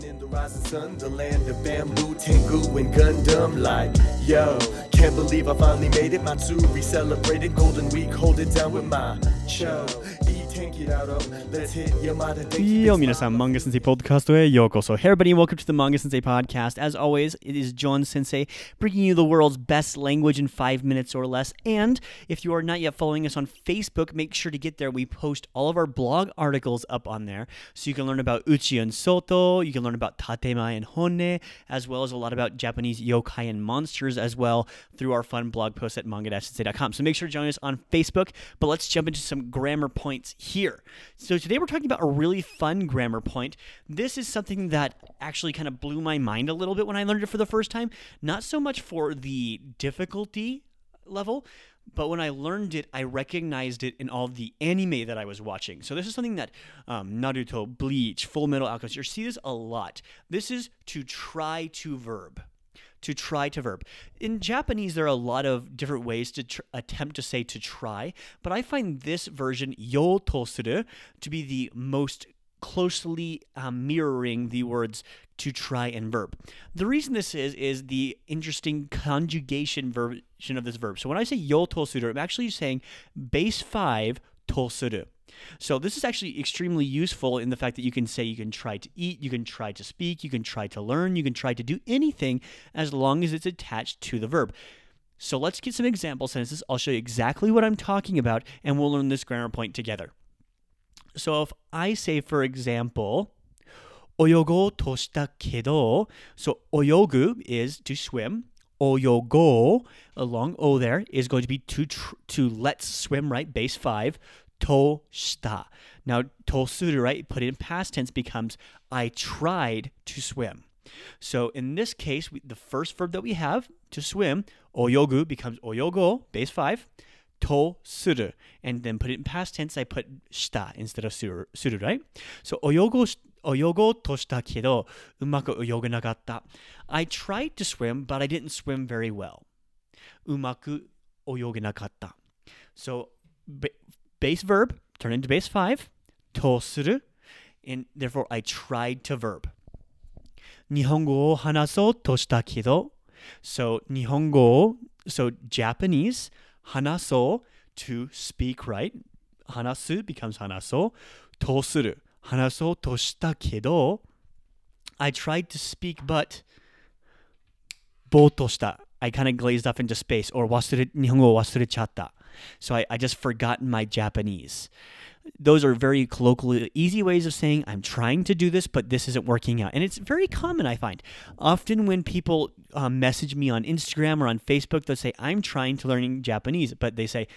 Living in the rising sun, the land of bamboo, Tengu, and Gundam. Like, yo, can't believe I finally made it. Matsuri celebrated Golden Week, hold it down with my cho. Yamada Yo, minasan, Manga Sensei Podcast way yokoso. Hey, everybody, welcome to the Manga Sensei Podcast. As always, it is John Sensei bringing you the world's best language in five minutes or less. And if you are not yet following us on Facebook, make sure to get there. We post all of our blog articles up on there, so you can learn about Uchi and Soto, you can learn about Tatemae and Honne, as well as a lot about Japanese yokai and monsters as well through our fun blog post at manga-sensei.com. So make sure to join us on Facebook. But let's jump into some grammar points here. So today we're talking about a really fun grammar point. This is something that actually kind of blew my mind a little bit when I learned it for the first time. Not so much for the difficulty level, but when I learned it, I recognized it in all the anime that I was watching. So this is something that um, Naruto, Bleach, Full Metal Alchemist, you see this a lot. This is to try to verb to try to verb. In Japanese, there are a lot of different ways to tr- attempt to say to try, but I find this version, yo to be the most closely um, mirroring the words to try and verb. The reason this is is the interesting conjugation version of this verb. So when I say yo tosuru, I'm actually saying base 5 tosuru. So this is actually extremely useful in the fact that you can say you can try to eat, you can try to speak, you can try to learn, you can try to do anything as long as it's attached to the verb. So let's get some example sentences. I'll show you exactly what I'm talking about and we'll learn this grammar point together. So if I say for example, 泳ごうとしたけど, so 泳ぐ is to swim. 泳ごう, a long O there, is going to be to, tr- to let's swim, right? Base 5 to shita. Now, tosuru, right, put it in past tense becomes I tried to swim. So in this case, we, the first verb that we have to swim, oyogu becomes oyogo, base five, to. And then put it in past tense, I put shita instead of suru, suru right? So oyogo. I tried to swim, but I didn't swim very well. Umaku oyogenagatta. So base verb turn into base 5 to and therefore I tried to verb 日本語を話そうとしたけど so 日本語 so Japanese 話そう to speak right 話す becomes 話そうとする話そうとしたけど I tried to speak but ぼーっとした I kind of glazed off into space or 忘れ日本語を忘れちゃった so I, I just forgotten my Japanese. Those are very colloquial, easy ways of saying I'm trying to do this, but this isn't working out. And it's very common, I find. Often when people um, message me on Instagram or on Facebook, they'll say, I'm trying to learn Japanese, but they say,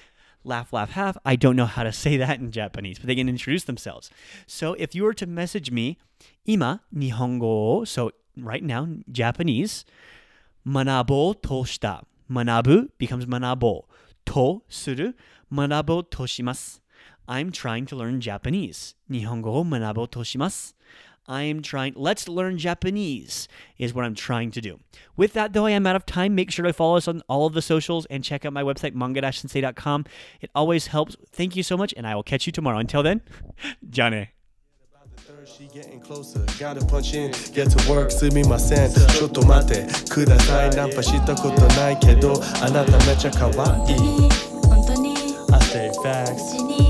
laugh, laugh, half. I don't know how to say that in Japanese, but they can introduce themselves. So if you were to message me, ima nihongo, so right now, Japanese, manabo toshita. Manabu becomes manabo. とする学ぼうとします。I'm trying to learn Japanese. 日本語を学ぼうとします。I'm trying, let's learn Japanese is what I'm trying to do. With that, though, I am out of time. Make sure to follow us on all of the socials and check out my website, manga-sensei.com. It always helps. Thank you so much, and I will catch you tomorrow. Until then, Jane. She getting closer, gotta punch in, get to work, すみませんちょっと待ってくださいナンパしたことないけどあなためちゃ可愛い本当に I stay facts